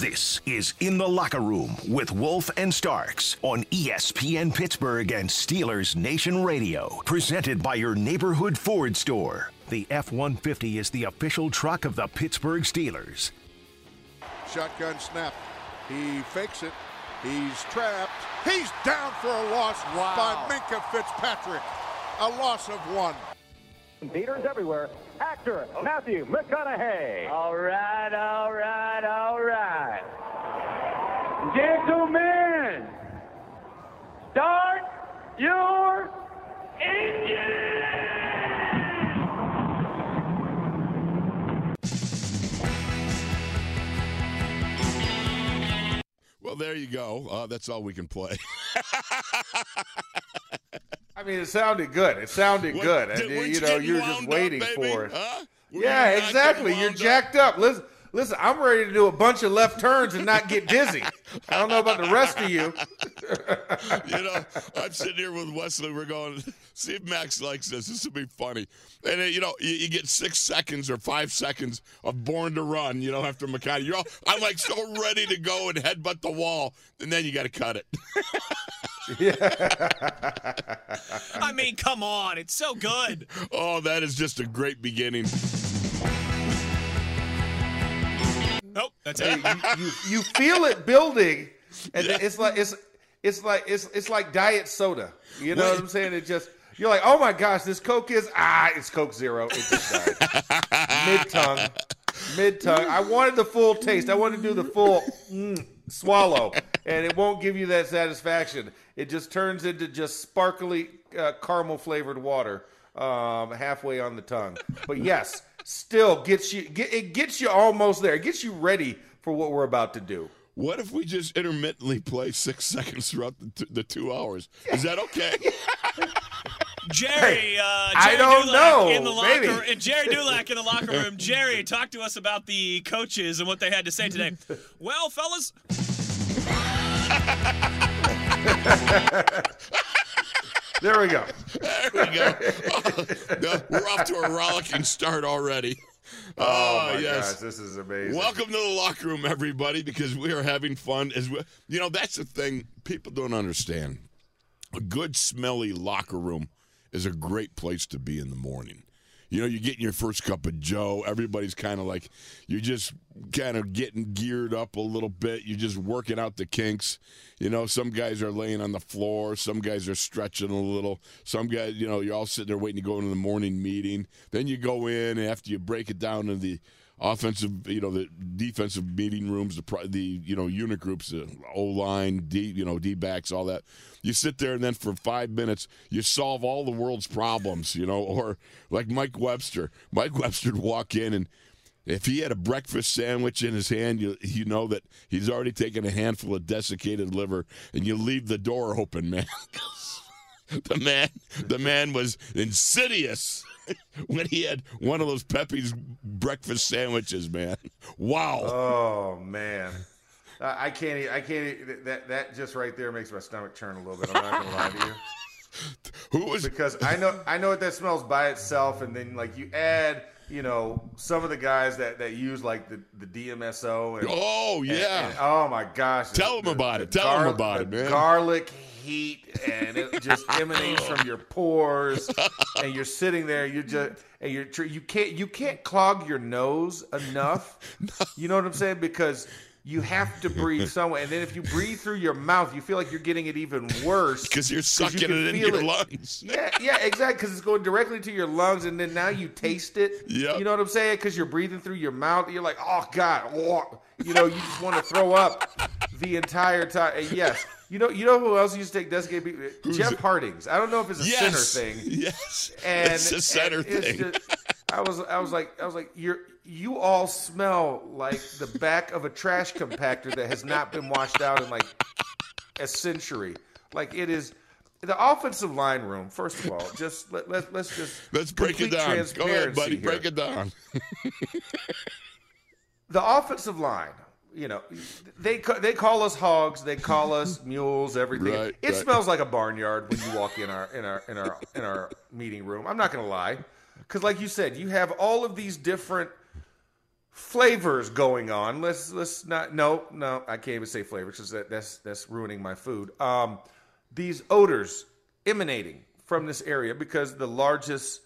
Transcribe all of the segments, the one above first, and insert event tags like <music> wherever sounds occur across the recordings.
This is In the Locker Room with Wolf and Starks on ESPN Pittsburgh and Steelers Nation Radio. Presented by your neighborhood Ford store. The F 150 is the official truck of the Pittsburgh Steelers. Shotgun snap. He fakes it. He's trapped. He's down for a loss by Minkah Fitzpatrick. A loss of one. Theaters everywhere. Actor Matthew McConaughey. All right, all right, all right. Gentlemen, start your engine! Well, there you go. Uh, that's all we can play. <laughs> I mean, it sounded good. It sounded What- good. did- And, you you know, you're just wound up, waiting for it. Huh? Yeah, you exactly. You're up? jacked up. Listen, listen. I'm ready to do a bunch of left turns and not get dizzy. I don't know about the rest of you. <laughs> you know, I'm sitting here with Wesley. We're going, see if Max likes this. This will be funny. And, uh, you know, you, you get six seconds or five seconds of born to run, you know, after McConaughey. You're all, I'm like so ready to go and headbutt the wall. And then you got to cut it. <laughs> I mean, come on. It's so good. oh, that is just a great beginning. Nope, that's it. you, you you feel it building, and then it's like it's it's like it's it's like diet soda. You know what I'm saying? It just you're like, oh my gosh, this Coke is ah, it's Coke Zero. It just died. <laughs> mid tongue, mid tongue. I wanted the full taste. I wanted to do the full mm, swallow, and it won't give you that satisfaction. It just turns into just sparkly uh, caramel flavored water um, halfway on the tongue. But yes, still gets you. Get, it gets you almost there. It gets you ready for what we're about to do. What if we just intermittently play six <laughs> seconds throughout the, t- the two hours? Is that okay? <laughs> Jerry, uh, Jerry I don't Dulac know. in the locker Maybe. room. Jerry <laughs> Dulac in the locker room. Jerry, talk to us about the coaches and what they had to say today. Well, fellas, There we go. There we go. <laughs> Oh, no, we're off to a rollicking start already. Oh, ah, my yes. gosh, this is amazing. Welcome to the locker room, everybody, because we are having fun. As we, you know, that's the thing people don't understand. A good, smelly locker room is a great place to be in the morning. You know, you're getting your first cup of Joe. Everybody's kind of like, you're just kind of getting geared up a little bit. You're just working out the kinks. You know, some guys are laying on the floor. Some guys are stretching a little. Some guys, you know, you're all sitting there waiting to go into the morning meeting. Then you go in and after you break it down into the offensive, you know, the defensive meeting rooms, the the you know unit groups, the O line, D, you know, D backs, all that. You sit there and then for five minutes you solve all the world's problems, you know, <laughs> or like Mike Webster. Mike Webster would walk in and. If he had a breakfast sandwich in his hand, you you know that he's already taken a handful of desiccated liver, and you leave the door open, man. <laughs> the man, the man was insidious <laughs> when he had one of those Pepe's breakfast sandwiches, man. Wow. Oh man, I can't. I can't. That that just right there makes my stomach churn a little bit. I'm not gonna lie to you. <laughs> Who was because I know I know what that smells by itself, and then like you add, you know, some of the guys that that use like the the DMSO. And, Oh, yeah. and- oh my gosh. tell them about it. Tell gar- about it, man. Garlic heat, and it just <laughs> emanates from your pores, <laughs> and you're sitting there. You just and you're you can't you can't clog your nose enough. <laughs> You know what I'm saying? Because you have to breathe <laughs> somewhere. And then if you breathe through your mouth, you feel like you're getting it even worse Because you're you sucking can it into your it. lungs. Yeah, yeah, exactly. Because it's going directly to your lungs, and then now you taste it. Yep. You know what I'm saying? Because you're breathing through your mouth. You're like, oh god, oh. you know, you just want to throw up the entire time. Eh, and yes, you know, you know who else used to take Desiccated Beef? Jeff it? Hartings. I don't know if it's a Yes. center thing. Yes. And it's a center thing. just- I was, I was like, I was like, you're, you all smell like the back of a trash compactor that has not been washed out in like a century. Like it is. The offensive line room, first of all, just let, let, let's just Let's break it down. Go ahead, buddy. here. Break it down. the offensive line, you know, they they call us hogs, they call us <laughs> mules, everything. Right, it right. smells like a barnyard when you walk in our in our in our in our meeting room. I'm not gonna lie, because like you said, you have all of these different flavors going on. Let's let's not no no I can't even say flavors because that, that's that's ruining my food. Um, these odors emanating from this area because the largest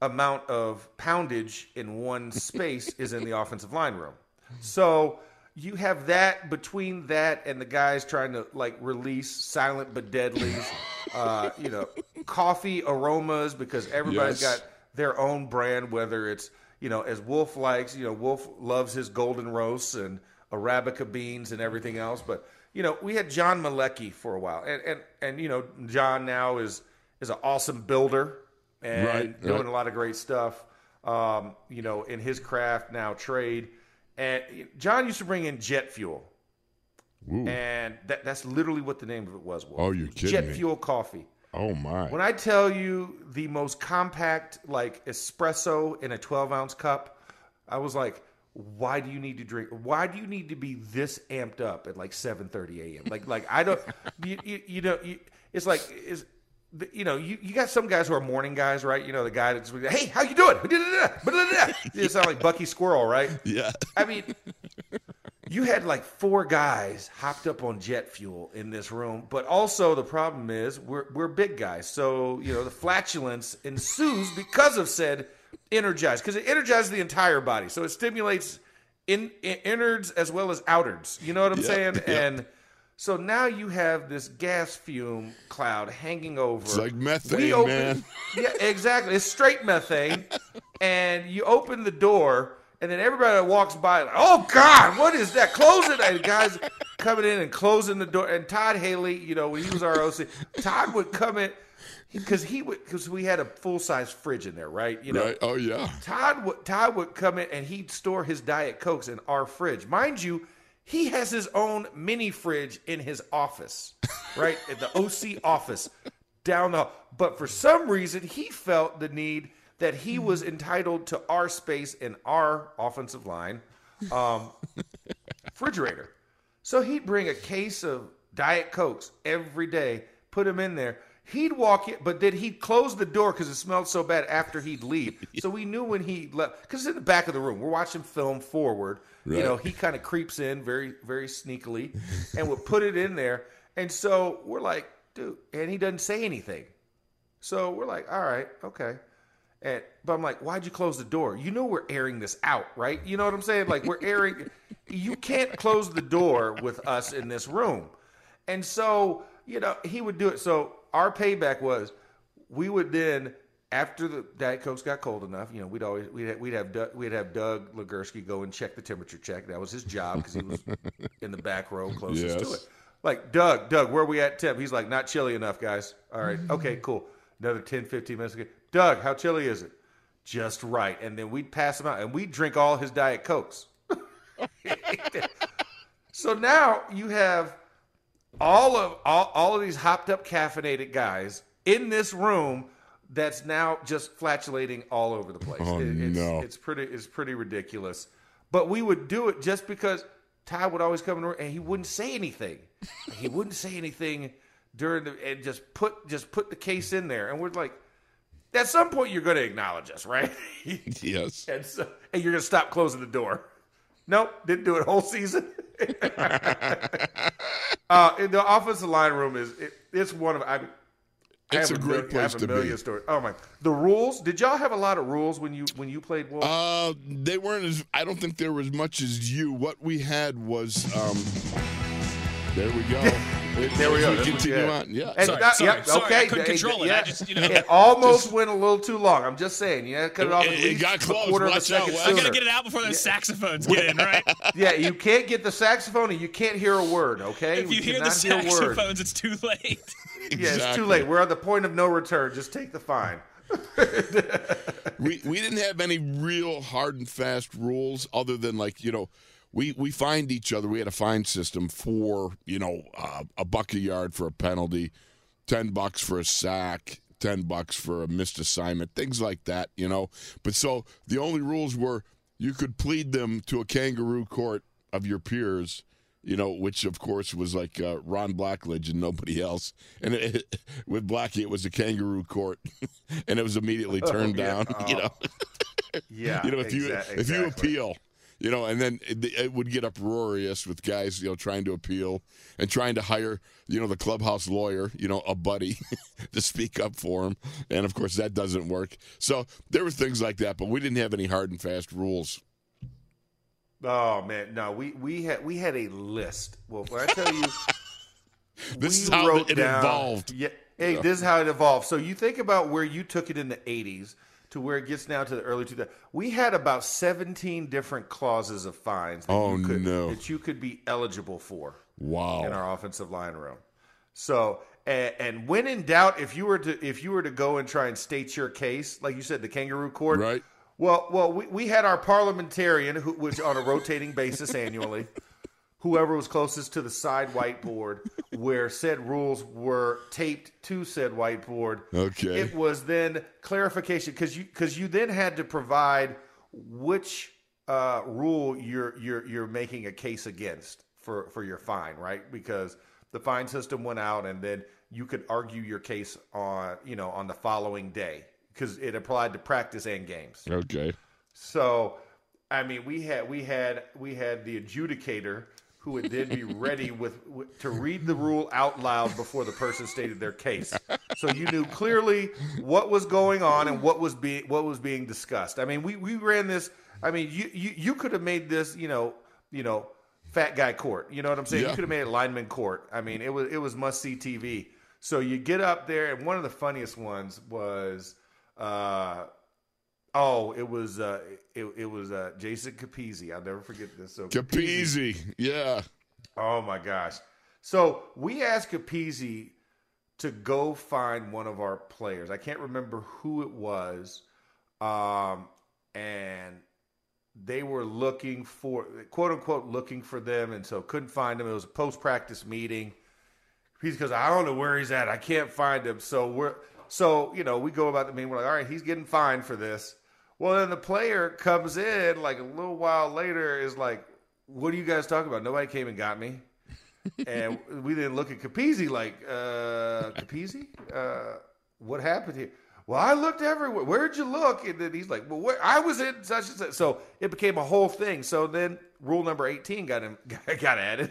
amount of poundage in one <laughs> space is in the offensive line room. So you have that between that and the guys trying to like release silent but deadlies, <laughs> uh, you know, coffee aromas because everybody's Yes. got their own brand, whether it's, you know, as Wolf likes, you know, Wolf loves his golden roasts and Arabica beans and everything else. But, you know, we had John Malecki for a while. And, and, and you know, John now is, is an awesome builder and Right, doing right. a lot of great stuff, um, you know, in his craft now trade. And John used to bring in jet fuel. Ooh. And that, that's literally what the name of it was. Wolf. Oh, you're kidding Jet me. fuel coffee. Oh my. When I tell you the most compact, like espresso in a 12 ounce cup, I was like, why do you need to drink? Why do you need to be this amped up at like 7:30 a.m.? Like, like I don't, <laughs> you, you, you know, you, it's like, is you know, you, you got some guys who are morning guys, right? You know, the guy that's, like, hey, how you doing? <laughs> <laughs> You sound like Bucky Squirrel, right? yeah. I mean, you had like four guys hopped up on jet fuel in this room, but also the problem is we're we're big guys, so you know the flatulence ensues because of said energize because it energizes the entire body, so it stimulates in, in innards as well as outards. You know what I'm Yeah, saying? yeah. And so now you have this gas fume cloud hanging over. It's like We methane, open- man. Yeah, exactly. It's straight methane. <laughs> and you open the door, and then everybody that walks by, like, oh God, what is that? Close it. And guys <laughs> coming in and closing the door. And Todd Haley, you know, when he was our OC, Todd would come in because he would because we had a full size fridge in there, right? You know, Right. Oh yeah. Todd would Todd would come in and he'd store his diet cokes in our fridge. Mind you, he has his own mini fridge in his office, <laughs> right? at the OC office down the but for some reason he felt the need that he was entitled to our space in our offensive line um, refrigerator. So he'd bring a case of Diet Cokes every day, put him in there. He'd walk in, but then he'd close the door because it smelled so bad after he'd leave. <laughs> So we knew when he left, because it's in the back of the room. We're watching film forward. You know, he kind of creeps in very, very sneakily and would put it in there. And so we're like, dude, and he doesn't say anything. So we're like, all right, okay. And but I'm like, why'd you close the door? You know we're airing this out, right? You know what I'm saying? Like we're airing. <laughs> you can't close the door with us in this room. And so you know he would do it. So our payback was, we would then after the Diet Cokes got cold enough, you know, we'd always we'd have, we'd have Doug, we'd have Doug Legursky go and check the temperature check. That was his job because he was <laughs> in the back row closest to it. Like, Doug, Doug, where we at temp? He's like, not chilly enough, guys. All right. Mm-hmm. Okay, cool. Another 10, 15 minutes ago. Doug, how chilly is it? Just right. And then we'd pass him out and we'd drink all his Diet Cokes. <laughs> so now you have all of all, all of these hopped up caffeinated guys in this room that's now just flatulating all over the place. Oh, it's, no. it's pretty it's pretty ridiculous. But we would do it just because Ty would always come in and he wouldn't say anything. he wouldn't say anything during the and just put just put the case in there. And we're like, at some point you're gonna acknowledge us, right? <laughs> Yes. and so and you're gonna stop closing the door. Nope, didn't do it whole season. <laughs> uh, in the offensive line room is it, it's one of I It's a great mil- I have place a to million be. Stories. Oh my! The rules? Did y'all have a lot of rules when you when you played Wolf? Uh, they weren't as. I don't think there were as much as you. What we had was. Um, there we go. <laughs> There we go. As That's what continue on. Yeah. And Sorry, that- sorry, yeah, sorry, I couldn't control it. I yeah. just, you know. it almost went a little too long. I'm just saying. You had cut it, It- off at it least got a close. quarter of a Watch out, second Wes. I sooner. gotta get it out before those saxophones get in, right? <laughs> Yeah, you can't get the saxophone and you can't hear a word. Okay, if We you hear the cannot hear word. saxophones, it's too late. <laughs> Yeah, it's too late. We're on the point of no return. Just take the fine. <laughs> we we didn't have any real hard and fast rules other than like you know we we find each other we had a fine system for you know uh, a buck a yard for a penalty 10 bucks for a sack 10 bucks for a missed assignment things like that you know but so the only rules were you could plead them to a kangaroo court of your peers you know, which of course was like uh, Ron Blackledge and nobody else. And it, with Blackie, it was a kangaroo court, <laughs> and it was immediately turned Oh, yeah. down. <laughs> You know, Yeah, <laughs> you know if you if you appeal, you know, and then it, it would get uproarious with guys, you know, trying to appeal and trying to hire, you know, the clubhouse lawyer, you know, a buddy <laughs> to speak up for him, and of course that doesn't work. So there were things like that, but we didn't have any hard and fast rules. Oh man, no, we we had we had a list. Well, when I tell you, <laughs> This is how it down- evolved. Yeah, hey, this is how it evolved. So you think about where you took it in the '80s to where it gets now to the early 2000s. We had about 17 different clauses of fines that, Oh, you, could, no. that you could be eligible for Wow. in our offensive line room. So, and, and when in doubt, if you were to if you were to go and try and state your case, like you said, the kangaroo court, Right. Well, well, we, we had our parliamentarian, who, which on a rotating basis annually, whoever was closest to the side whiteboard where said rules were taped to said whiteboard. Okay. It was then clarification because you because you then had to provide which uh, rule you're you're you're making a case against for for your fine, right? Because the fine system went out, and then you could argue your case on you know on the following day because it applied to practice and games. Okay. So, I mean, we had we had we had the adjudicator who would then be ready with, with to read the rule out loud before the person stated their case. So you knew clearly what was going on and what was being what was being discussed. I mean, we, we ran this. I mean, you you, you could have made this, you know, you know, fat guy court. You know what I'm saying? Yeah. You could have made it lineman court. I mean, it was it was must see TV. So you get up there, and one of the funniest ones was. Uh, Oh, it was uh, it, it was uh, Jason Capizzi. I'll never forget this. So Capizzi. Yeah. Oh my gosh! So we asked Capizzi to go find one of our players. I can't remember who it was, um, and they were looking for quote unquote looking for them, and so couldn't find them. It was a post practice meeting. He's because I don't know where he's at. I can't find him. So we're so you know we go about the meeting. We're like, all right, he's getting fined for this. Well, then the player comes in like a little while later. Is like, what are you guys talking about? Nobody came and got me. <laughs> and we didn't look at Capizzi like, uh, Capizzi, uh, what happened here? Well, I looked everywhere. Where'd you look? And then he's like, well, where? I was in such and such. So it became a whole thing. So then rule number 18 got him, <laughs> got added.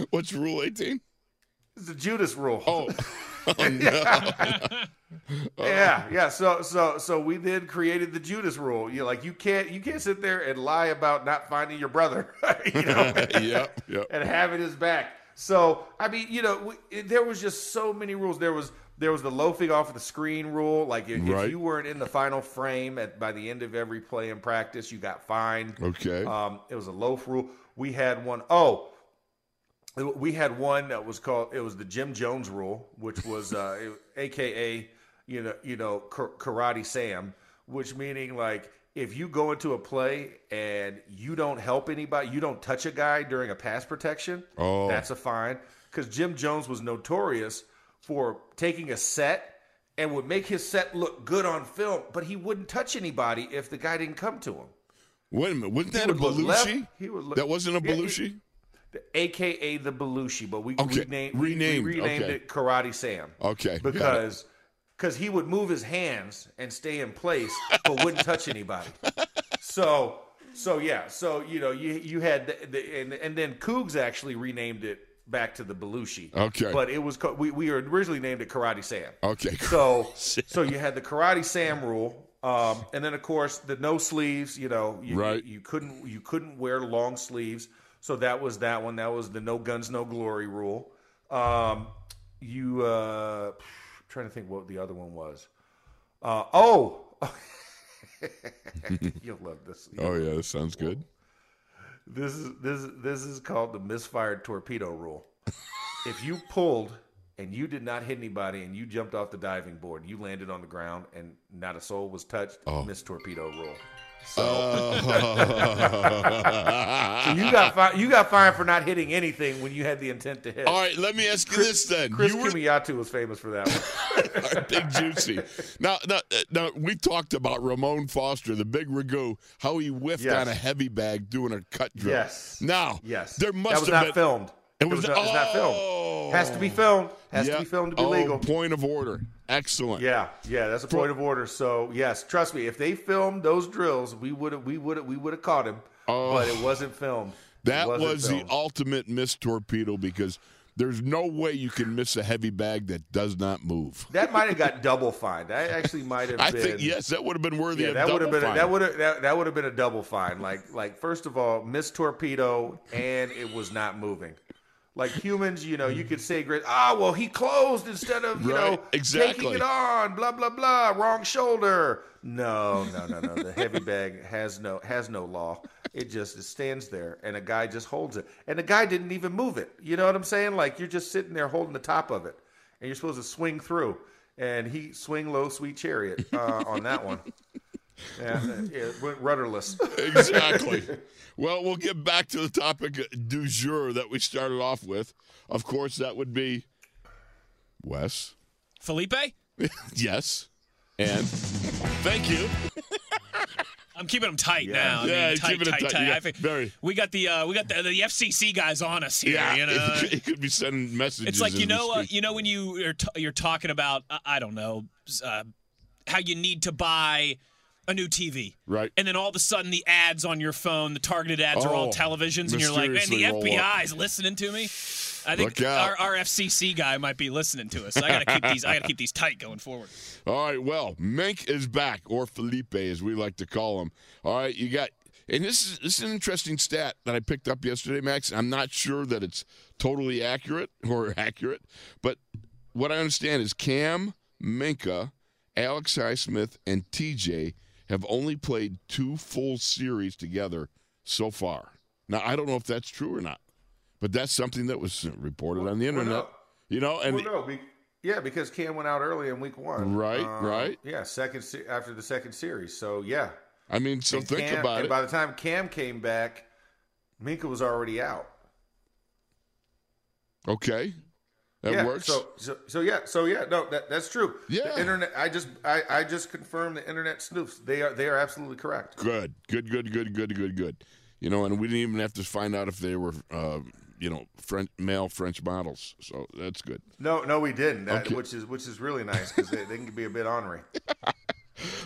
<laughs> What's rule 18? it's the Judas rule. Oh. <laughs> oh no. <laughs> Yeah, yeah. So so so we then created the Judas rule. You like you can't you can't sit there and lie about not finding your brother, <laughs> you know, yep. Yep. and having his back. So I mean, you know, we, it, there was just so many rules. There was there was the loafing off of the screen rule. Like if, Right. if you weren't in the final frame at by the end of every play in practice, you got fined. Okay. Um, it was a loaf rule. We had one oh we had one that was called it was the Jim Jones rule, which was uh, <laughs> AKA you know you know Karate Sam, which meaning like if you go into a play and you don't help anybody, you don't touch a guy during a pass protection, Oh. that's a fine. Because Jim Jones was notorious for taking a set and would make his set look good on film, but he wouldn't touch anybody if the guy didn't come to him. Wait a minute. Wasn't that a left, Belushi? would look- that wasn't a Yeah, he- Belushi? AKA the Belushi, but we Okay, renamed, renamed, we renamed okay. it Karate Sam. Okay, because because he would move his hands and stay in place, but wouldn't touch anybody. So so yeah, so you know you you had the, the and and then Cougs actually renamed it back to the Belushi. Okay. But it was we we originally named it Karate Sam. Okay. So so <laughs> you had the Karate Sam rule. Um, and then of course the no sleeves, you know, you, Right. you, you couldn't you couldn't wear long sleeves. So that was that one. That was the no guns, no glory rule. Um, you uh, trying to think what the other one was. Uh, oh, <laughs> you'll love this. Oh yeah, that sounds good. This is this is this is called the misfired torpedo rule. if you pulled and you did not hit anybody and you jumped off the diving board you landed on the ground and not a soul was touched, Oh. miss torpedo rule. So, Uh, <laughs> so you <laughs> got fi- you got fined for not hitting anything when you had the intent to hit. All right, let me ask you this then. Chris you were Kemoeatu was famous for that one. Right, <laughs> big juicy. Now, now, now, we talked about Ramon Foster, the big ragu, how he whiffed Yes. on a heavy bag doing a cut drill. Yes. Now, Yes, there must that was have not been. filmed. It It was, was, not, it's not oh. filmed. Has to be filmed. Has Yeah. to be filmed to be oh, legal. Point of order. Excellent. Yeah, yeah, that's a point of order. So yes, trust me, if they filmed those drills, we would have, we would have, we would have caught him. Oh. but it wasn't filmed. That wasn't was filmed. the ultimate missed torpedo because there's no way you can miss a heavy bag that does not move. That might have got double fined. That actually might have <laughs> I been. think yes, that would have been worthy Yeah, of that would have been a, that would have that, that would have been a double fine. Like like first of all, missed torpedo and it was not moving. Like humans, you know, you could say, "Great, ah, well, he closed instead of you Right, know exactly. taking it on." Blah blah blah. Wrong shoulder. No, no, no, no. The heavy bag has no has no law. It just it stands there, and a guy just holds it, and the guy didn't even move it. You know what I'm saying? Like you're just sitting there holding the top of it, and you're supposed to swing through, and he swing low, sweet chariot uh, on that one. <laughs> Yeah, it went rudderless. <laughs> exactly. Well, we'll get back to the topic du jour that we started off with. Of course, that would be Wes. Felipe? <laughs> Yes. And thank you. <laughs> I'm keeping them tight now. I Yeah, mean, tight, keeping it tight, tight. tight. Yeah, I think very. We got the uh, we got the, the FCC guys on us here. Yeah, you know, he could be sending messages. it's like you know, uh, you know when you are t- you're talking about uh, I don't know uh, how you need to buy a new TV, Right. And then all of a sudden the ads on your phone, the targeted ads are all Oh, televisions, and you're like, man, the. FBI is listening to me. I think our, our FCC guy might be listening to us. I gotta keep these. I gotta keep these tight going forward. <laughs> All right, well, Mink is back, or Felipe, as we like to call him. All right, you got, and this is this is an interesting stat that I picked up yesterday, Max. I'm not sure that it's totally accurate or <laughs> accurate, but what I understand is Cam, Minkah, Alex Highsmith, and TJ have only played two full series together so far. Now, I don't know if that's true or not, but that's something that was reported on the internet. no. You know, and Well, no, be, yeah, because Cam went out early in week one. Right, Um, right. Yeah, second se- after the second series. So yeah. I mean, so And think Cam- about and it. By the time Cam came back, Minkah was already out. Okay, that yeah, works. So, so, so yeah, so yeah, no, that, that's true. Yeah. the internet. I just, I, I just confirmed the internet snoofs. They are, they are absolutely correct. Good, good, good, good, good, good, good. You know, and we didn't even have to find out if they were, uh, you know, French male French models. So that's good. No, no, we didn't. That, Okay. Which is, which is really nice because they, they can be a bit ornery. <laughs>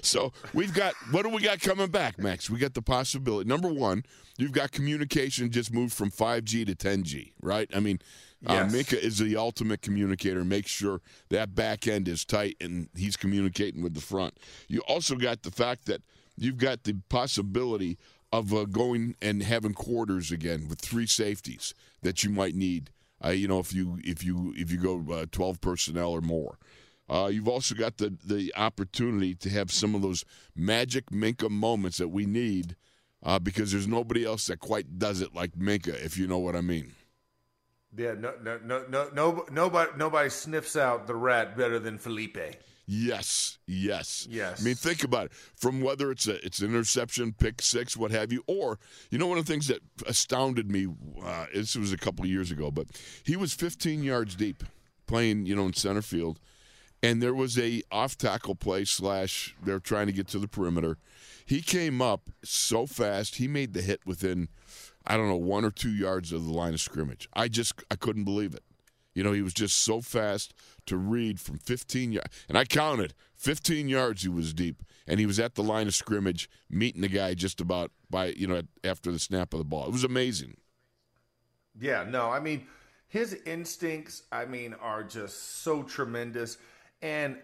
So we've got what do we got coming back, Max? We got the possibility. Number one, you've got communication just moved from 5G to 10G, right? I mean, uh, Minkah is the ultimate communicator. Make sure that back end is tight and he's communicating with the front. You also got the fact that you've got the possibility of uh, going and having quarters again with three safeties that you might need. Uh, you know, if you if you if you go uh, 12 personnel or more. Uh, you've also got the the opportunity to have some of those magic Minkah moments that we need uh, because there's nobody else that quite does it like Minkah, if you know what I mean. Yeah, no, no, no, no, no, nobody, nobody sniffs out the rat better than Felipe. Yes, yes, Yes. I mean, think about it. From whether it's a it's an interception, pick six, what have you, or you know, one of the things that astounded me. Uh, this was a couple of years ago, but he was 15 yards deep, playing you know in center field, and there was a off tackle play slash they're trying to get to the perimeter. He came up so fast, he made the hit within I don't know one or two yards of the line of scrimmage. I just I couldn't believe it. You know, he was just so fast to read from 15 yards. And I counted 15 yards he was deep. And he was at the line of scrimmage meeting the guy just about by, you know, after the snap of the ball. It was amazing. Yeah, no, I mean, his instincts, I mean, are just so tremendous. And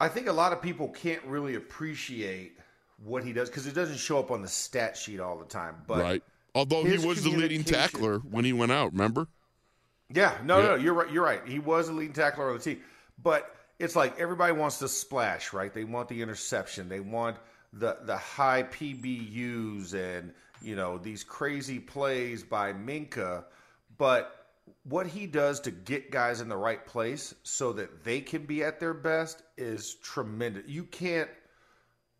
I think a lot of people can't really appreciate what he does because it doesn't show up on the stat sheet all the time. But right. Although he was the leading tackler when he went out, remember? Yeah, no, Yeah. no, you're right. You're right. He was a leading tackler on the team, but it's like everybody wants to splash, right? They want the interception. They want the the high PBUs and you know these crazy plays by Minkah. But what he does to get guys in the right place so that they can be at their best is tremendous. You can't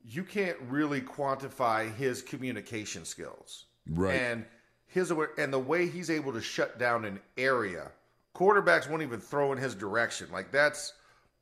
you can't really quantify his communication skills. Right. And his and the way he's able to shut down an area, quarterbacks won't even throw in his direction. Like that's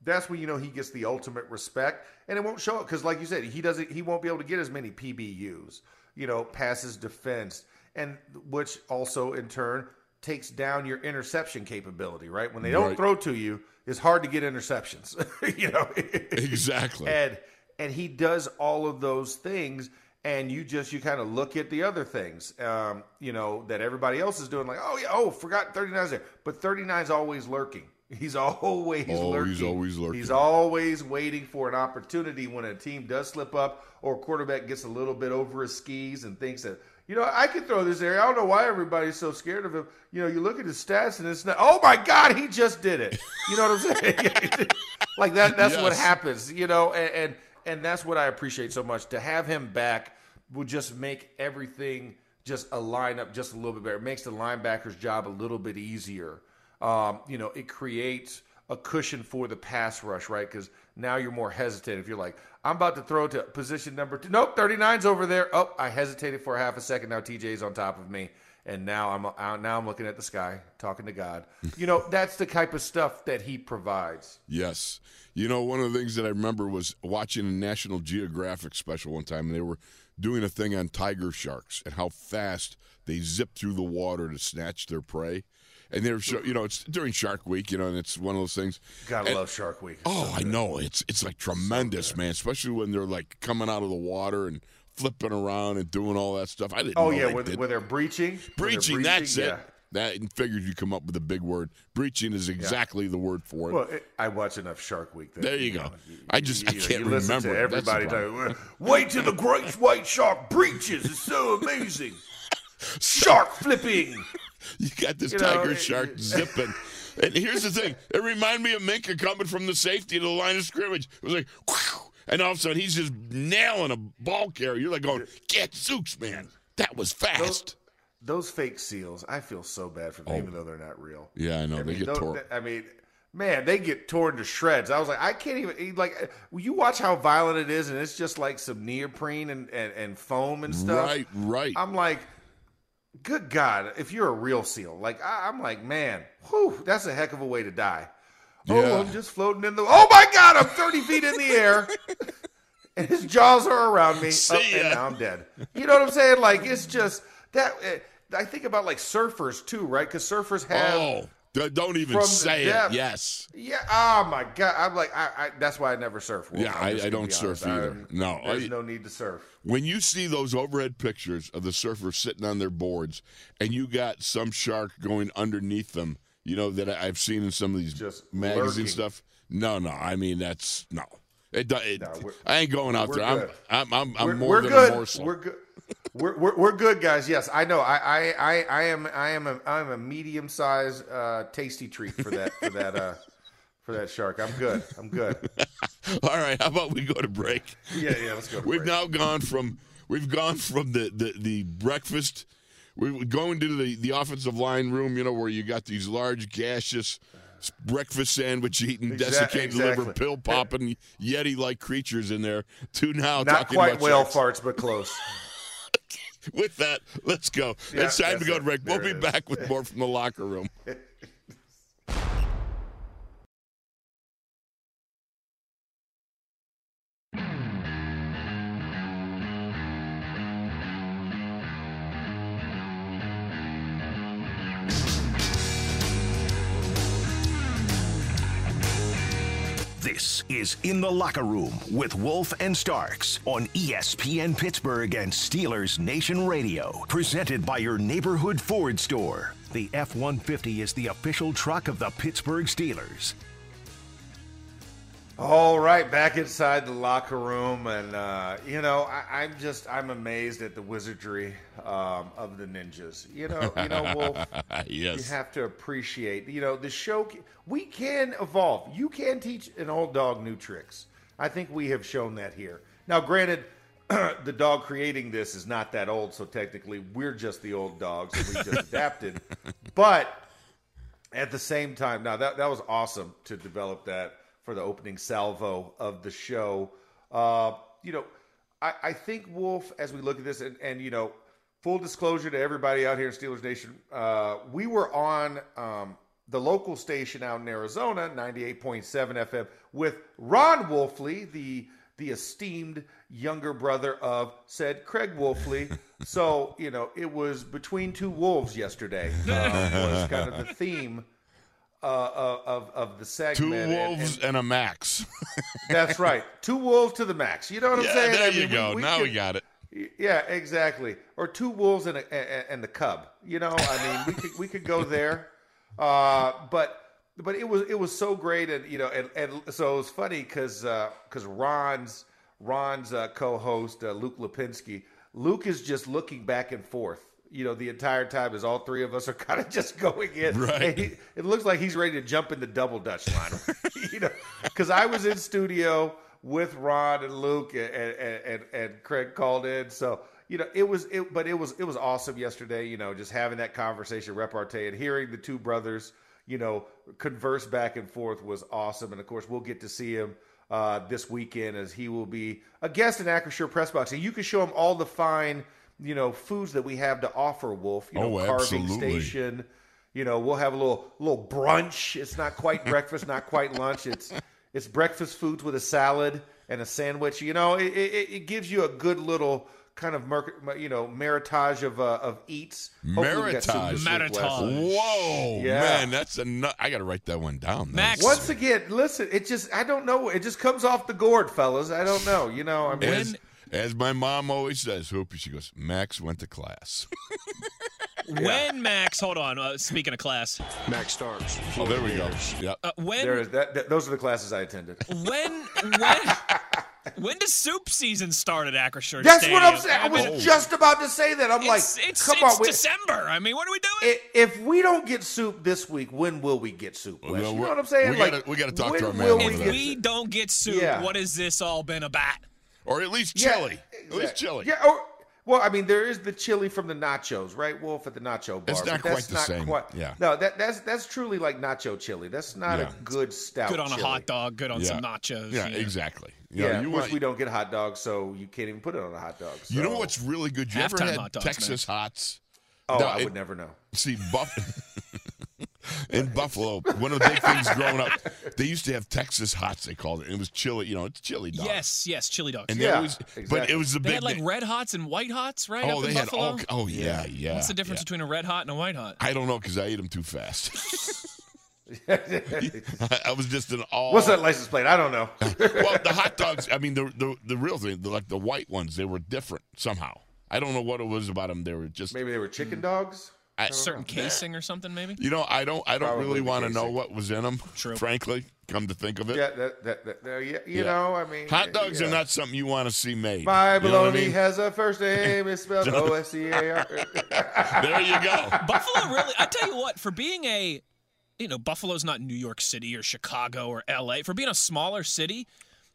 that's when you know he gets the ultimate respect, and it won't show it because, like you said, he doesn't. He won't be able to get as many PBUs, you know, passes defense, and which also in turn takes down your interception capability. Right when they don't Right. throw to you, it's hard to get interceptions. <laughs> you know, Exactly. and and he does all of those things and you just you kind of look at the other things um, you know that everybody else is doing like oh yeah oh forgot 39's there. But 39's always lurking. <laughs> He's always Oh, lurking. he's always lurking. he's always waiting for an opportunity when a team does slip up or a quarterback gets a little bit over his skis and thinks that you know I can throw this area. I don't know why everybody's so scared of him. You know you look at his stats and it's not oh my god he just did it. You know what I'm saying? <laughs> <laughs> Like that that's what happens you know and, and and that's what I appreciate so much. To have him back would just make everything just a line up just a little bit better. It makes the linebacker's job a little bit easier. Um, you know, it creates a cushion for the pass rush, right? Because now you're more hesitant. If you're like, I'm about to throw to position number two. Nope, 39's over there. Oh, I hesitated for half a second. Now TJ's on top of me. And now I'm out, now I'm looking at the sky, talking to God. You know, <laughs> that's the type of stuff that he provides. Yes. You know, one of the things that I remember was watching a National Geographic special one time, and they were doing a thing on tiger sharks and how fast they zip through the water to snatch their prey. And they're you know, it's during Shark Week, you know, and it's one of those things. Gotta And- love Shark Week. Oh, I know. It's it's like tremendous, man. Especially when they're like coming out of the water and flipping around and doing all that stuff. I didn't. Oh know yeah, they when, did. when they're breaching, when they're breaching. That's breaching, it. That and figured you come up with a big word. Breaching is exactly the word for it. Well, it, I watch enough Shark Week. That, There you go. I just- I can't you listen remember To it. That's the everybody talking, wait till the great white shark breaches. It's so amazing. <laughs> Shark flipping. You got this You know, tiger it- shark zipping. And here's the thing: it reminded me of Minkah coming from the safety to the line of scrimmage. It was like, whew, and all of a sudden he's just nailing a ball carrier. You're like going, "Get Zooks, man! That was fast." Those fake seals, I feel so bad for them, oh. even though they're not real. yeah, I know I Oh. they mean, get those- torn. I mean, man, they get torn to shreds. I was like, I can't even eh, like. Eh, you watch how violent it is, and it's just like some neoprene and, and, and foam and stuff. Right, right. I'm like, good God, if you're a real seal, like I, I'm like, man, whew, that's a heck of a way to die. Yeah. Oh, I'm just floating in the. Oh my God, I'm 30 feet in the air, <laughs> and his jaws are around me, See oh, and now I'm dead. You know what I'm saying? Like it's just that. eh, I think about like surfers too, right? Because surfers have. oh, don't even say depth. it. Yes. Yeah. Oh my God. I'm like, I, I. That's why I never surf. Wolf. Yeah, I- I don't surf either. I'm- No, there's I- no need to surf. When you see those overhead pictures of the surfers sitting on their boards, and you got some shark going underneath them, you know that I- I've seen in some of these Just magazine lurking. stuff. No, no, I mean that's no. It, it No, I ain't going out there. I'm. I'm, I'm, I'm we're, more we're than good. a morsel. We're good. We're, we're, we're good, guys. Yes, I know. I I, I, I am I am a I'm a medium sized uh, tasty treat for that for that uh, for that shark. I'm good. I'm good. <laughs> All right, how about we go to break? Yeah, yeah. Let's go. To We've break. now gone from we've gone from the the, the breakfast. We're going to the, the offensive line room, you know, where you got these large gaseous breakfast sandwich eating, desiccated liver, pill eh. popping, yeti like creatures in there. To now Not talking quite about whale sharks. farts, but close. <laughs> With that, let's go. Yeah, it's time to go to it. break. We'll be is. back with more from the locker room. <laughs> is In the Locker Room with Wolf and Starks on ESPN Pittsburgh and Steelers Nation Radio. Presented by your neighborhood Ford store. the F 150 is the official truck of the Pittsburgh Steelers. All right, back inside the locker room, and uh, you know, I, I'm just I'm amazed at the wizardry um, of the ninjas. You know, you know, <laughs> Wolf. You have to appreciate, you know, the show. We can evolve. You can teach an old dog new tricks. I think we have shown that here. Now, granted, <clears throat> the dog creating this is not that old, so technically we're just the old dogs and we just <laughs> adapted. But at the same time, now that that was awesome to develop that for the opening salvo of the show. Uh, you know, I, I think Wolf, as we look at this, and, and you know, full disclosure to everybody out here in Steelers Nation, uh, we were on um, the local station out in Arizona, 98.7 FM, with Ron Wolfley, the the esteemed younger brother of said Craig Wolfley. so, you know, it was between two wolves yesterday, <laughs> uh, was kind of the theme uh, of, of the segment. Two wolves and- and, a max. <laughs> that's right. Two wolves to the max. You know what I'm yeah, saying? there I you mean, go. now we got it. Yeah, exactly. Or two wolves and a, and- and the cub. You know, I mean, we could we could go there. <laughs> Uh, but but it was it was so great, and you know, and, and so it was funny because because Ron's Ron's uh, co-host uh, Luke Lapinski, Luke is just looking back and forth. You know, the entire time as all three of us are <laughs> kind of just going in. Right. He- it looks like he's ready to jump in the double dutch line. <laughs> you know, because I was in studio with Ron and Luke and, and, and, and Craig called in. So, you know, it was it but it was it was awesome yesterday, you know, just having that conversation, repartee and hearing the two brothers, you know, converse back and forth was awesome. And of course we'll get to see him uh, this weekend as he will be a guest in Acrisure Press Box. And you can show him all the fine, you know, foods that we have to offer, Wolf. You know, Oh, carving absolutely. station. You know, we'll have a little little brunch. It's not quite <laughs> breakfast, not quite lunch. It's it's breakfast foods with a salad and a sandwich. You know, it, it, it gives you a good little kind of mer- you know meritage of uh, of eats. Hopefully we got some this week, Wes. Meritage. Whoa, Yeah. man, that's a nut. I got to write that one down. Max. Once again, listen, it just I don't know. It just comes off the gourd, fellas. I don't know. You know, I mean, As, as my mom always says, Hoopy, she goes, Max went to class. <laughs> When Max, hold on. Uh, speaking of class, Max Starks. oh, there we go. Yep. uh, when there is that, that. Those are the classes I attended. when when <laughs> when does soup season start at Acrisure That's Stadium? what I'm saying. I was mean, just about to say that. I'm like, it's, it's, come it's on. we- December. I mean, what are we doing? i- if we don't get soup this week, when will we get soup? Well, you know we're- what I'm saying? we like, gotta- talk to when our man will we if we don't get soup, Yeah. what has this all been about? Or at least Yeah, chili. At least chili. Yeah. Or, well, I mean, there is the chili from the nachos, right, Wolf, at the nacho bar. It's but not that's quite the same. quite- Yeah. No, that that's that's truly like nacho chili. That's not Yeah. a good stout. Good on a hot dog. Good on Yeah. some nachos. Yeah, you exactly. You Yeah, know, of you course want- we don't get hot dogs, so you can't even put it on a hot dog. You know what's really good? You ever Halftime had hot dogs, Texas hots? Oh, No, I it- would never know. See, Buff <laughs> in Buffalo, one of the big things growing up, they used to have Texas hots. They called it. And it was chili. You know, it's chili dog. Yes, yes, chili dogs. and they Yeah, always, but it was the they big. had like thing. red hots and white hots, right? oh, up they in had Buffalo? all. Oh yeah, yeah. What's the difference yeah. between a red hot and a white hot? I don't know because I ate them too fast. I, <laughs> I was just an all. What's that license plate? I don't know. <laughs> well, the hot dogs. <laughs> I mean, the the, the real thing, the, like the white ones, they were different somehow. I don't know what it was about them. They were just. Maybe they were chicken dogs. I, Certain casing or something, maybe. you know, I don't. I don't Probably really want to know what was in them. True. Frankly, come to think of it, Yeah, that, that, that, that- yeah, you Yeah. know, I mean, hot dogs yeah. are not something you want to see made. My You know I baloney mean? has a first name. It's spelled <laughs> O S C A R. <laughs> There you go. Buffalo really I tell you what, for being a you know, Buffalo's not New York City or Chicago or LA. For being a smaller city,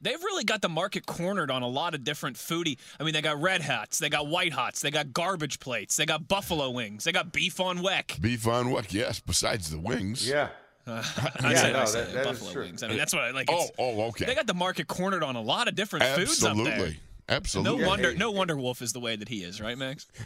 they've really got the market cornered on a lot of different foodie. I mean, they got red hots, they got white hots, they got garbage plates, they got buffalo wings, they got beef on weck. Beef on what? Yes. Besides the wings. Yeah. I Yeah, said, no, I said that- that is buffalo wings. I mean, that's what I like. Oh, it's- oh, okay. They got the market cornered on a lot of different foods up there. Absolutely. Absolutely. No wonder, hey. no wonder Wolf is the way that he is, right, Max? <laughs>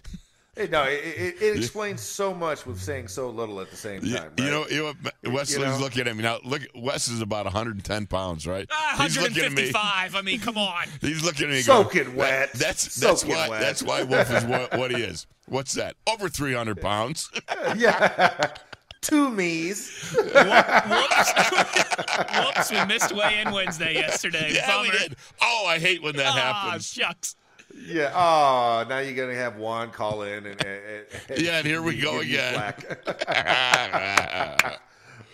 Hey, no, it, it, it explains so much with saying so little at the same Yeah, time. you know, you know, Wesley's know? looking at me now. Look, Wes is about 110 pounds, right? Ah, He's at me. 155. I mean, come on. <laughs> He's looking at me. going, Soaking wet. "That- That's that's Soaking why wet." that's why Wolf is what, what he is. What's that? Over 300 pounds. <laughs> yeah. Two me's. Whoops. <laughs> Whoops, we missed weigh in Wednesday yesterday. yeah, we did. Oh, I hate when that Ah, happens. shucks. Yeah. Oh, now you're gonna have Juan call in and, and, and Yeah, and here we go again. <laughs>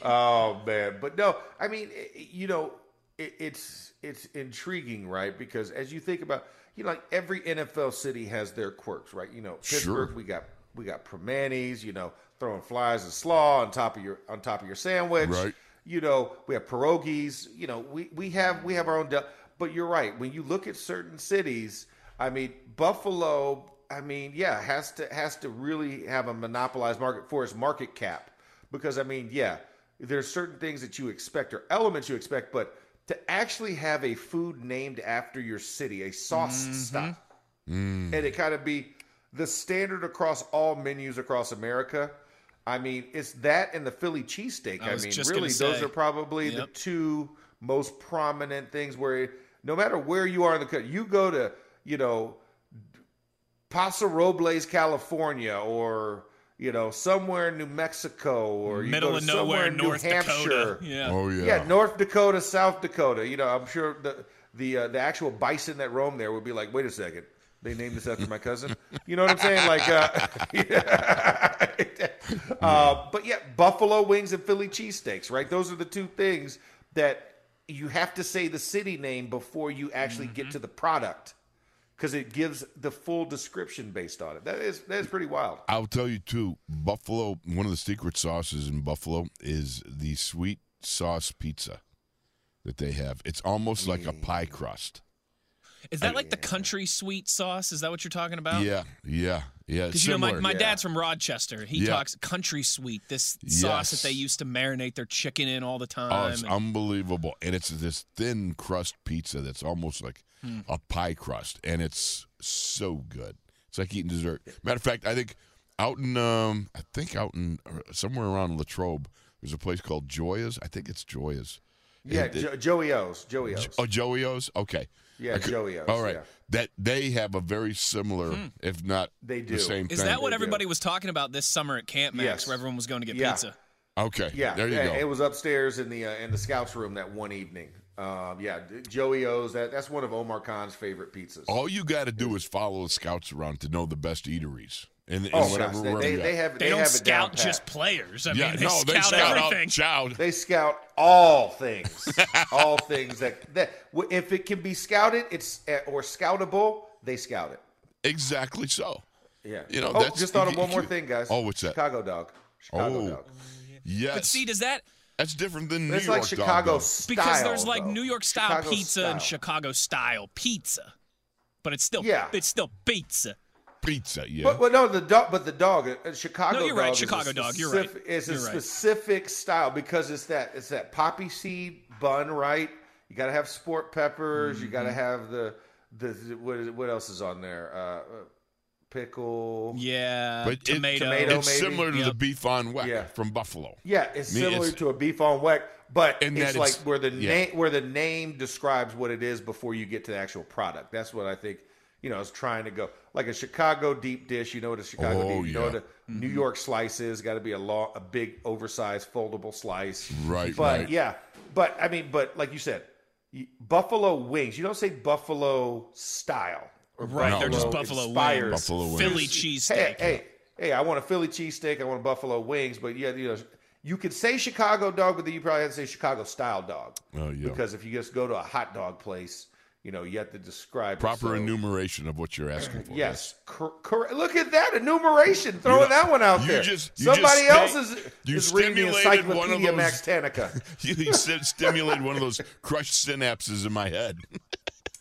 oh man, but no, I mean, eh, eh, you know, it, it's it's intriguing, right? Because as you think about, you know, like every NFL city has their quirks, right? You know, Pittsburgh, Sure. we got we got Primanti's, you know, throwing flies and slaw on top of your on top of your sandwich, Right. You know, we have pierogies. You know, we we have we have our own. Del- but you're right. When you look at certain cities, I mean, Buffalo. I mean, yeah, has to has to really have a monopolized market for its market cap because I mean, yeah, there's certain things that you expect or elements you expect, but to actually have a food named after your city, a sauce mm-hmm. style, mm. and it kind of be the standard across all menus across America. I mean, it's that and the Philly cheesesteak. I I, mean, really, gonna those are probably the two most prominent things where no matter where you are in the country, you go to, you know, Paso Robles, California, or you know, somewhere in New Mexico, or you Middle go of to somewhere nowhere, in North New Hampshire. Dakota. <laughs> Yeah. Oh yeah. Yeah, North Dakota, South Dakota. You know, I'm sure the the uh, the actual bison that roam there would be like, wait a second, they named this after my cousin. <laughs> You know what I'm saying? Like, uh, <laughs> yeah. uh, but yeah, buffalo wings and Philly cheesesteaks, right? Those are the two things that you have to say the city name before you actually get to the product because it gives the full description based on it. That is that is pretty wild. I'll tell you too. Buffalo. One of the secret sauces in Buffalo is the sweet sauce pizza that they have. It's almost like a mm. pie crust. Is that like the country sweet sauce? Is that what you're talking about? Yeah, yeah, yeah. Because you know, my, similar. my Yeah. dad's from Rochester. He Yeah. talks country sweet, this sauce that they used to marinate their chicken in all the time. Oh, it's and- unbelievable. And it's this thin crust pizza that's almost like Hmm. a pie crust. And it's so good. It's like eating dessert. Matter of fact, I think out in, um, I think out in uh, somewhere around Latrobe, there's a place called Joya's. I think it's Joya's. Yeah, It- it- jo- Joey O's, Joey O's. oh, Joey O's? Okay. Yeah, could- Joey O's, All right. yeah. That they have a very similar, if not They do. the do. same Is thing. that what They do. everybody was talking about this summer at Camp Max, Yes. where everyone was going to get Yeah. pizza? Okay. Yeah, There you yeah, go. It was upstairs in the uh, in the scouts room that one evening. Um, yeah, Joey O's. That that's one of Omar Khan's favorite pizzas. All you got to do is follow the scouts around to know the best eateries. And, and Oh, whatever gosh, they, room they, they have They, they don't have scout pat. just players. I yeah, mean, they no, scout, they scout everything. out child. They scout all things, <laughs> all things that that if it can be scouted, it's uh, or scoutable, they scout it. Exactly so. Yeah. You know, oh, that's- just thought of one more thing, guys. Oh, what's that? Chicago dog. Chicago Oh. dog. Yes. But see, does that That's different than New It's York like Chicago dog, style. because there's like though. New York style Chicago pizza and. Chicago style pizza, but it's still Yeah. it's still pizza. Though. Pizza, yeah. But, but no, the dog. But the dog, uh, Chicago. Dog. No, you're right, dog is a Chicago dog, you're right. It's a You're right. specific style because it's that it's that poppy seed bun, right? You got to have sport peppers. You Mm-hmm. got to have the the what is what else is on there? Uh, uh, pickle. Yeah, But it- tomato. Tomato, it's maybe? similar to the beef on weck Yeah. from Buffalo. Yeah, it's I mean, similar it's- to a beef on weck, but And it's like it's- where the yeah. name where the name describes what it is before you get to the actual product. That's what I think. You know, is trying to go like a Chicago deep dish. You know what a Chicago Oh, deep. You know what a mm-hmm. New York slice is. Got to be a long, a big, oversized, foldable slice. Right, But right. yeah, but I mean, but like you said, buffalo wings. You don't say buffalo style. Or Right, they're just buffalo inspired. wings. Buffalo wings. Philly Hey, cheesesteak. hey, hey! I want a Philly cheesesteak. I want a buffalo wings. But yeah, you know, you could say Chicago dog, but then you probably have to say Chicago style dog. Oh, yeah. Because if you just go to a hot dog place, you know, you have to describe Proper so- enumeration of what you're asking <clears throat> for. Yes, cor- cor- look at that enumeration. Throwing You know, that one out you there. just- you Somebody just else sta- is, you is reading the stimulated one of Encyclopedia those- Max Tanica. <laughs> You, you st- stimulated one of those crushed synapses in my head. <laughs>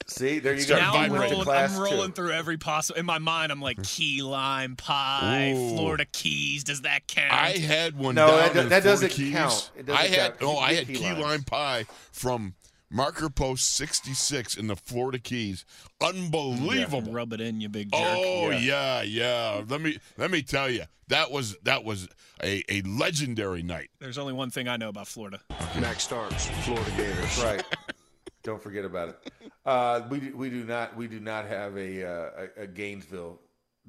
See, there you go. Now I'm rolling, I'm rolling two. through every possible. In my mind, I'm like key lime pie, Ooh. Florida Keys. Does that count? I had one No, down that in that doesn't Keys. count. It doesn't I had count. oh, I had key key lime pie from Marker Post 66 in the Florida Keys. Unbelievable. Rub it in, you big jerk. Oh yeah. yeah, Let me let me tell you, that was that was a, a legendary night. There's only one thing I know about Florida. Max Starks, Florida Gators. right. Don't forget about it. Uh, we do, we do not we do not have a uh, a, a Gainesville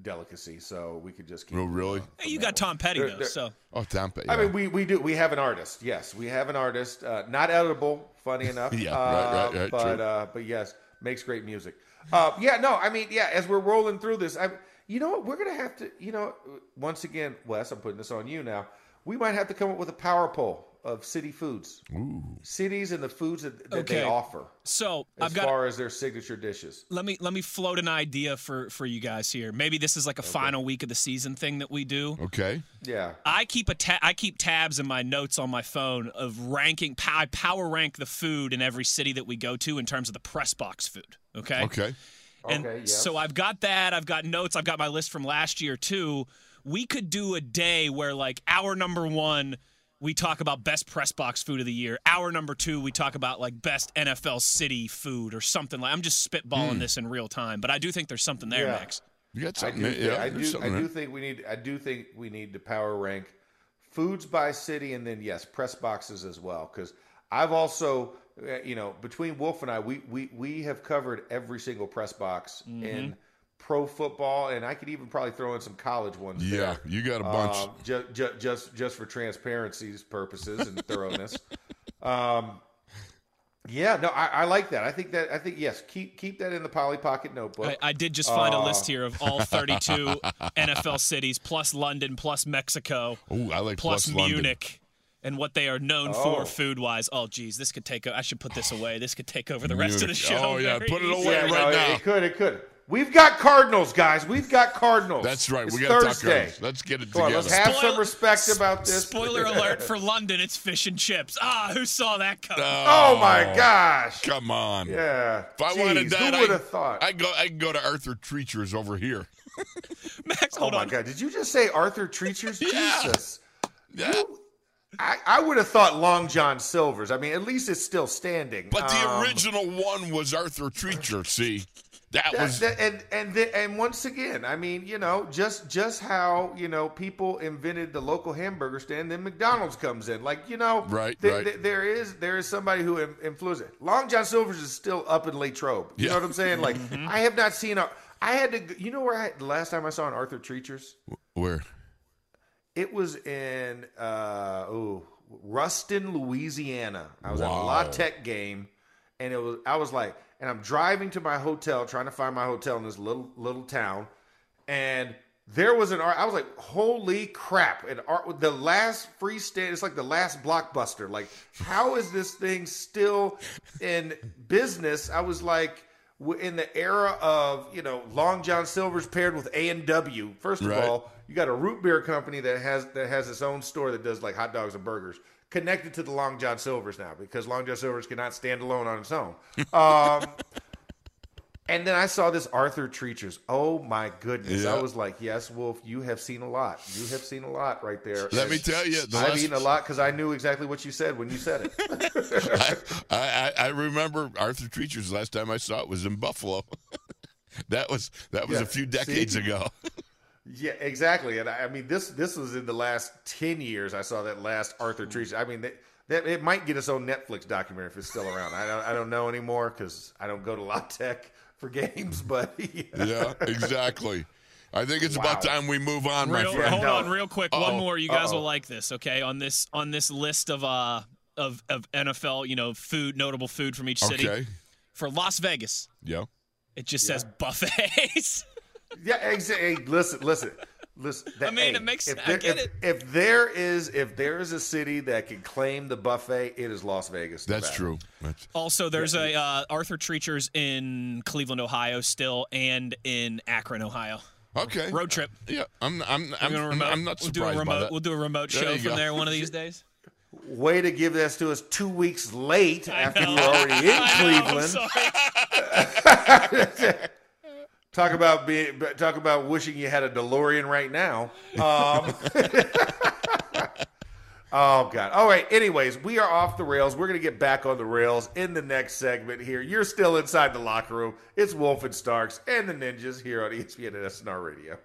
delicacy, so we could just keep. Oh, really? uh, Hey, you got Tom one. Petty There- though, there- so Oh, Tampa. I yeah. mean, we we do we have an artist. Yes, we have an artist. Uh, not edible, funny <laughs> enough. Yeah, uh, right, right, right, But true. uh, but yes, makes great music. Uh, yeah, no, I mean, yeah. As we're rolling through this, I, you know what? We're gonna have to, you know, once again, Wes, I'm putting this on you now. We might have to come up with a power poll of city foods, cities and the foods that, that they Okay. offer So as I've got far as their signature dishes. let me let me float an idea for for you guys here. Maybe this is like a final week of the season thing that we do. Okay. Yeah. I keep a ta- I keep tabs in my notes on my phone of ranking. I power rank the food in every city that we go to in terms of the press box food. Okay. Okay. And Okay, yes. so I've got that. I've got notes. I've got my list from last year too. We could do a day where like our number one, we talk about best press box food of the year. Hour number two, we talk about like best NFL city food or something like. I'm just spitballing this in real time, but I do think there's something there, Yeah. Max. You got I something? do, yeah, I do, I do think we need. I do think we need to power rank foods by city, and then yes, press boxes as well. Because I've also, uh, you know, between Wolf and I, we we we have covered every single press box Mm-hmm. in pro football, and I could even probably throw in some college ones. Yeah, there. you got a bunch. Um, ju- ju- just just for transparency's purposes and thoroughness. um, yeah, no, I, I like that. I think that I think yes, keep keep that in the Polly Pocket notebook. I, I did just find a Uh, list here of all <laughs> 32 NFL cities, plus London, plus Mexico, Oh, I like plus, plus London. Munich. And what they are known Oh. for food wise. Oh, geez, this could take. I should put this away. This could take over the rest of the show. Oh, yeah, put it away Yeah, right no, now. It could, it could. We've got Cardinals, guys. We've got Cardinals. That's right. It's we got to talk Cardinals. Let's get it Come on, together. let's have Spoil- some respect about this. Spoiler alert for London, it's fish and chips. Ah, who saw that coming? Oh my gosh. Come on. Yeah. If I Jeez, wanted that, who would have thought? I go. I can go to Arthur Treacher's over here. <laughs> Max, hold oh hold my on. God! Did you just say Arthur Treacher's? <laughs> Yeah. Jesus. Yeah. I, I would have thought Long John Silver's. I mean, at least it's still standing. But the Um, original one was Arthur Treacher. See, that That, was that- and and the, and once again, I mean, you know, just just how you know people invented the local hamburger stand, then McDonald's comes in. Like you know, Right, th- right. th- there is there is somebody who in- influenced it. Long John Silver's is still up in Latrobe. You Yeah. know what I'm saying? Like Mm-hmm. I have not seen a. I had to. You know where I the last time I saw an Arthur Treacher's? where. It was in uh oh Ruston, Louisiana. I was at a Wow. La Tech game, and it was I was like, and I'm driving to my hotel, trying to find my hotel in this little little town, and there was an art. I was like, holy crap! And art, the last freestand, it's like the last blockbuster. Like, how is this thing still in business? I was like. In the era of you know Long John Silver's paired with A and W, first of Right. all, you got a root beer company that has that has its own store that does like hot dogs and burgers connected to the Long John Silver's now because Long John Silver's cannot stand alone on its own. <laughs> Um, and then I saw this Arthur Treacher's. Oh my goodness! Yeah. I was like, "Yes, Wolf, you have seen a lot. You have seen a lot right there." Let And me tell you, I've last- eaten a lot because I knew exactly what you said when you said it. <laughs> I, I, I remember Arthur Treacher's last time I saw it was in Buffalo. <laughs> that was that was Yeah, a few see? decades ago. Yeah, exactly. And I, I mean, this this was in the last ten years. I saw that last Arthur Treacher. I mean, that, that it might get its own Netflix documentary if it's still around. I don't I don't know anymore because I don't go to <laughs> La Tech for games. But <laughs> yeah, Yeah, exactly. I think it's about time we move on, my Real, friend. hold no. on, real quick. One Uh-oh. more. You guys Uh-oh. will like this. Okay, on this on this list of uh of of NFL, you know, food notable food from each city Okay. for Las Vegas. Yeah. It just says buffets. <laughs> yeah. Exa- hey, listen, listen. Listen, that- I mean, hey, it makes- If I get if, it. if there is if there is a city that can claim the buffet, it is Las Vegas. That's Nevada. true. That's, also, there's a uh, Arthur Treacher's in Cleveland, Ohio, still, and in Akron, Ohio. okay. Road trip. Yeah, I'm I'm I'm, gonna I'm, remote- I'm not we'll do a surprised by remote. that. We'll do a remote There show from go. there one of these <laughs> days. Way to give this to us two weeks late after you were know. already <laughs> in I know, I'm Cleveland. sorry. <laughs> Talk about being, talk about wishing you had a DeLorean right now. Um, <laughs> oh God! All right. Anyways, we are off the rails. We're gonna get back on the rails in the next segment. Here, you're still inside the locker room. It's Wolf and Starks and the Ninjas here on ESPN and SNR Radio.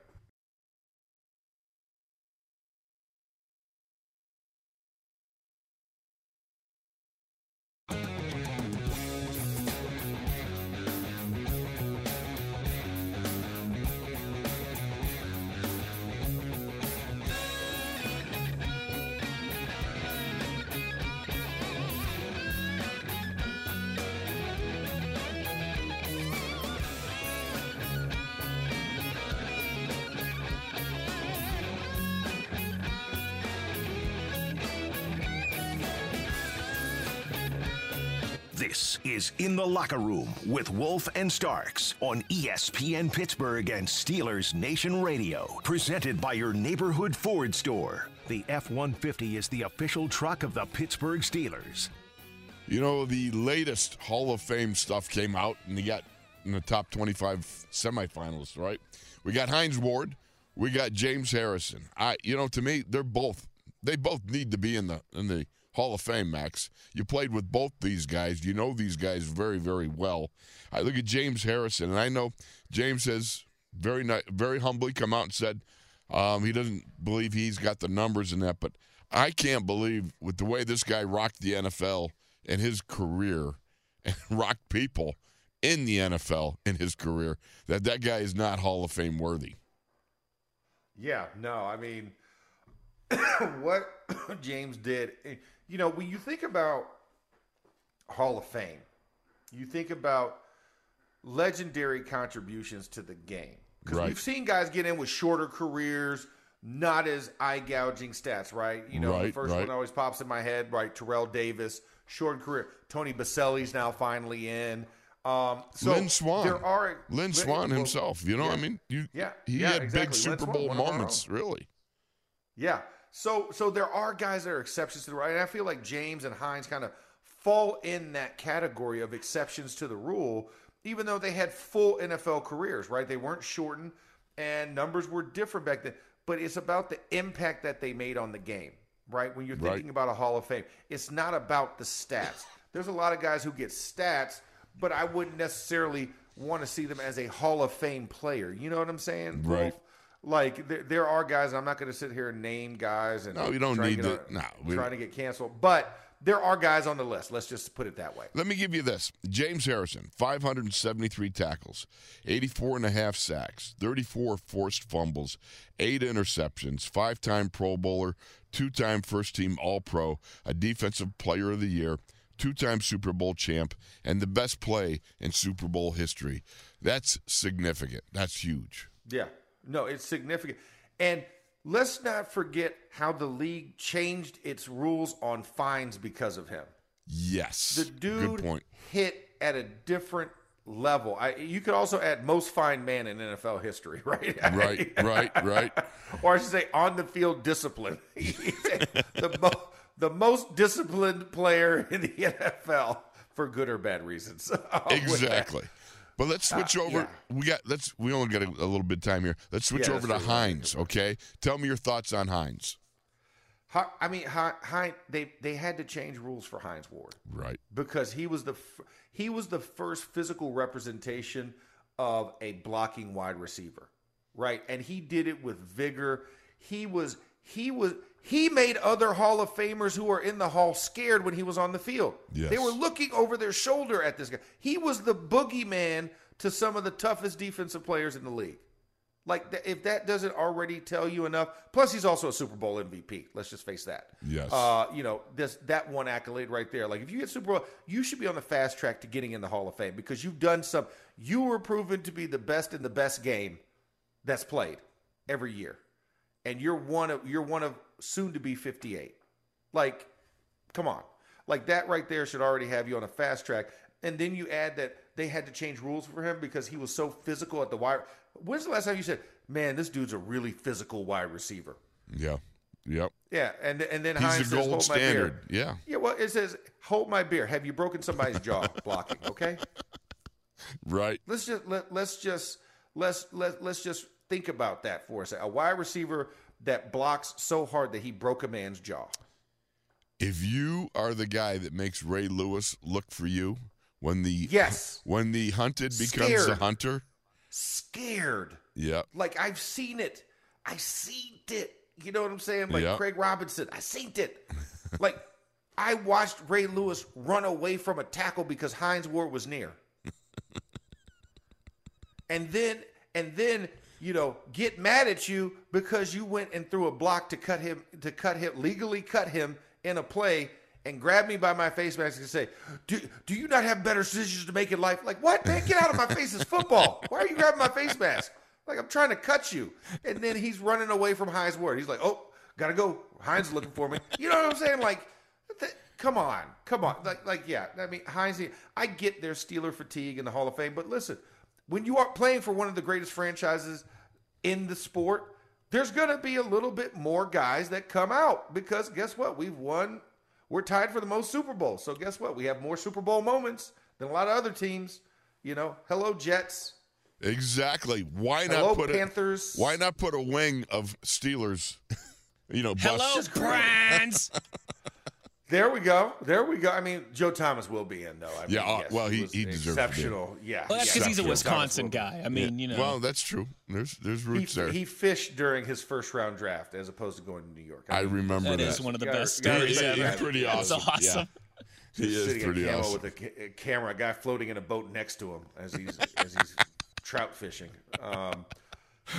Is In the Locker Room with Wolf and Starks on ESPN Pittsburgh and Steelers Nation Radio. Presented by your neighborhood Ford store. The F 150 is the official truck of the Pittsburgh Steelers. You know, the latest Hall of Fame stuff came out, and you got in the top 25 semifinalists, right? We got Hines Ward, we got James Harrison. I, you know, to me, they're both they both need to be in the in the Hall of Fame, Max. You played with both these guys. You know these guys very, very well. I look at James Harrison, and I know James has very, very humbly come out and said um, he doesn't believe he's got the numbers in that. But I can't believe with the way this guy rocked the NFL in his career <laughs> and rocked people in the NFL in his career that that guy is not Hall of Fame worthy. Yeah, no, I mean, <coughs> what <coughs> James did, you know, when you think about Hall of Fame, you think about legendary contributions to the game. Because Right. we've seen guys get in with shorter careers, not as eye gouging stats, right? You know, the first right. one always pops in my head, right? Terrell Davis, short career. Tony Boselli's now finally in. Um, so Lynn Swann. There are Lynn Swann well, himself. You know, yeah. I mean, you, Yeah, he yeah, had exactly. big Super Bowl moments, really. Yeah. So so there are guys that are exceptions to the rule. And I feel like James and Hines kind of fall in that category of exceptions to the rule, even though they had full NFL careers, right? They weren't shortened and numbers were different back then. But it's about the impact that they made on the game, right? When you're Right. thinking about a Hall of Fame, it's not about the stats. There's a lot of guys who get stats, but I wouldn't necessarily want to see them as a Hall of Fame player. You know what I'm saying? Right. Wolf? Like there, there are guys. I'm not going to sit here and name guys and No, you don't need to- no, we- trying to get canceled. But there are guys on the list. Let's just put it that way. Let me give you this. James Harrison, 573 tackles, 84 and a half sacks, 34 forced fumbles, 8 interceptions, 5-time Pro Bowler, 2-time first team All-Pro, a defensive player of the year, 2-time Super Bowl champ, and the best play in Super Bowl history. That's significant. That's huge. Yeah. No, it's significant. And let's not forget how the league changed its rules on fines because of him. Yes. The dude hit at a different level. I, you could also add most fine man in NFL history, <laughs> right? Right, right, right. <laughs> or I should say, on the field discipline. <laughs> The, mo- the most disciplined player in the NFL for good or bad reasons. Exactly. But let's switch Uh, over. yeah. We got let's we only got a, a little bit of time here. Let's switch Yeah, over to. Hines, okay? Tell me your thoughts on Hines. I mean, Hi- Hi- they they had to change rules for Hines Ward Right. because he was the he was the first physical representation of a blocking wide receiver, right? And he did it with vigor. He was he was he made other Hall of Famers who are in the Hall scared when he was on the field. Yes. They were looking over their shoulder at this guy. He was the boogeyman to some of the toughest defensive players in the league. Like if that doesn't already tell you enough. Plus, he's also a Super Bowl MVP. Let's just face that. Yes. Uh, you know this that one accolade right there. Like if you get Super Bowl, you should be on the fast track to getting in the Hall of Fame because you've done some. You were proven to be the best in the best game that's played every year, and you're one of you're one of soon to be 58. Like, come on, like that right there should already have you on a fast track. And then you add that they had to change rules for him because he was so physical at the wide. When's the last time you said, "Man, this dude's a really physical wide receiver"? Yeah. Yep. Yeah, and and then He's Hines the says, gold "Hold my beer." standard. Yeah. Yeah, well, it says, "Hold my beer." Have you broken somebody's jaw <laughs> blocking? Okay, Right. let's just let, let's just let's let let's just think about that for a second. A wide receiver that blocks so hard that he broke a man's jaw. If you are the guy that makes Ray Lewis look for you when the Yes. <laughs> when the hunted becomes the hunter, Scared, yeah. like I've seen it. I seen it. You know what I'm saying? Like Yeah. Craig Robinson, I seen it. <laughs> like I watched Ray Lewis run away from a tackle because Hines Ward was near. <laughs> and then and then you know get mad at you because you went and threw a block to cut him to cut him legally cut him in a play and grab me by my face mask and say, do, do you not have better decisions to make in life? Like, what, man? Get out of my face. It's football. Why are you grabbing my face mask? Like, I'm trying to cut you. And then he's running away from Hines Ward. He's like, oh, gotta go. Hines looking for me. You know what I'm saying? Like, th- come on, come on. Like, like, yeah. I mean, Hines. I get their Steeler fatigue in the Hall of Fame, but listen, when you are playing for one of the greatest franchises in the sport, there's going to be a little bit more guys that come out because guess what? We've won. We're tied for the most Super Bowls. So guess what? We have more Super Bowl moments than a lot of other teams. You know, hello Jets. Exactly. Why not Hello put Panthers. A, why not put a wing of Steelers? <laughs> you know, Hello, bus. <laughs> Brands. There we go. There we go. I mean, Joe Thomas will be in though. I mean, Yeah, uh, yes, well, he- he deserves to be exceptional. Yeah, Well, that's because he's a Wisconsin guy. I mean, you know. Well, that's true. There's there's He, roots there. he fished during his first round draft as opposed to going to New York. I mean, remember that that. is one of the gotta- best stories respect ever. that. Pretty That's awesome. awesome. He is sitting pretty in camo awesome. with a, ca- a camera, a guy floating in a boat next to him as he's as he's trout fishing. Um,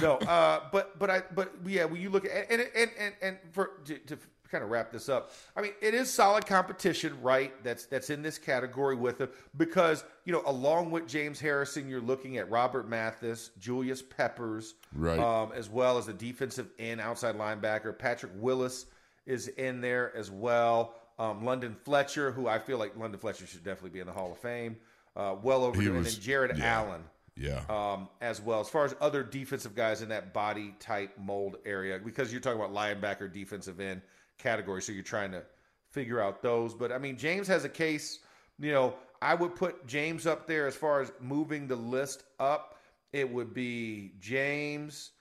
no, uh, but but I but yeah, when you look at and and and, and for to, to kind of wrap this up, I mean, it is solid competition, right? That's that's in this category with it because you know, along with James Harrison, you're looking at Robert Mathis, Julius Peppers, Right. um, as well as the defensive end outside linebacker Patrick Willis is in there as well. Um, London Fletcher, who I feel like London Fletcher should definitely be in the Hall of Fame, uh, well over, He and then Jared yeah. Allen Yeah. um, as well. As far as other defensive guys in that body type mold area, because you're talking about linebacker, defensive end category, so you're trying to figure out those. But I mean, James has a case. You know, I would put James up there as far as moving the list up. It would be James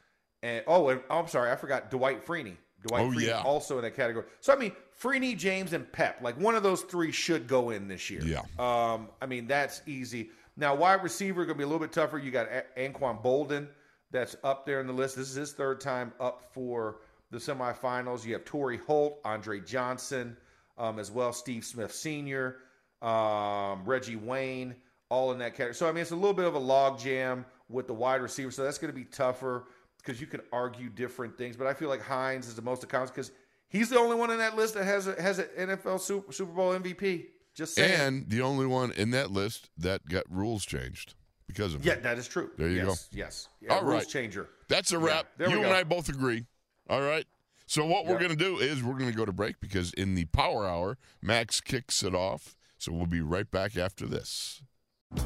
and oh, and, oh I'm sorry, I forgot Dwight Freeney. Dwight Oh, Freeney yeah. also in that category. So I mean, Freeney, James, and Pep, like one of those three should go in this year. Yeah. Um, I mean, that's easy. Now, wide receiver going to be a little bit tougher. You got A- Anquan Boldin that's up there in the list. This is his third time up for the semifinals. You have Torry Holt, Andre Johnson, um, as well, Steve Smith Sr., um, Reggie Wayne, all in that category. So, I mean, it's a little bit of a log jam with the wide receiver. So that's going to be tougher because you can argue different things. But I feel like Hines is the most accounts because he's the only one in that list that has a, has an NFL Super, Super Bowl MVP. Just saying. and the only one in that list that got rules changed because of Yeah, it. that is true. There you yes, go. Yes. Yeah, All rules right. changer. That's a wrap. we you and I both agree. All right. So what we're going to do is we're going to go to break because in the power hour, Max kicks it off. So we'll be right back after this.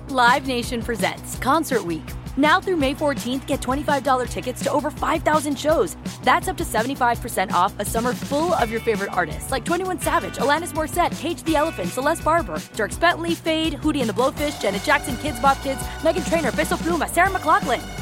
Live Nation presents Concert Week. Now through May 14th, get $25 tickets to over 5,000 shows. That's up to 75% off a summer full of your favorite artists like 21 Savage, Alanis Morissette, Cage the Elephant, Celeste Barber, Dirk Bentley, Fade, Hootie and the Blowfish, Janet Jackson, Kidz Bop Kids, Meghan Trainor, Bissell Pluma, Sarah McLachlan.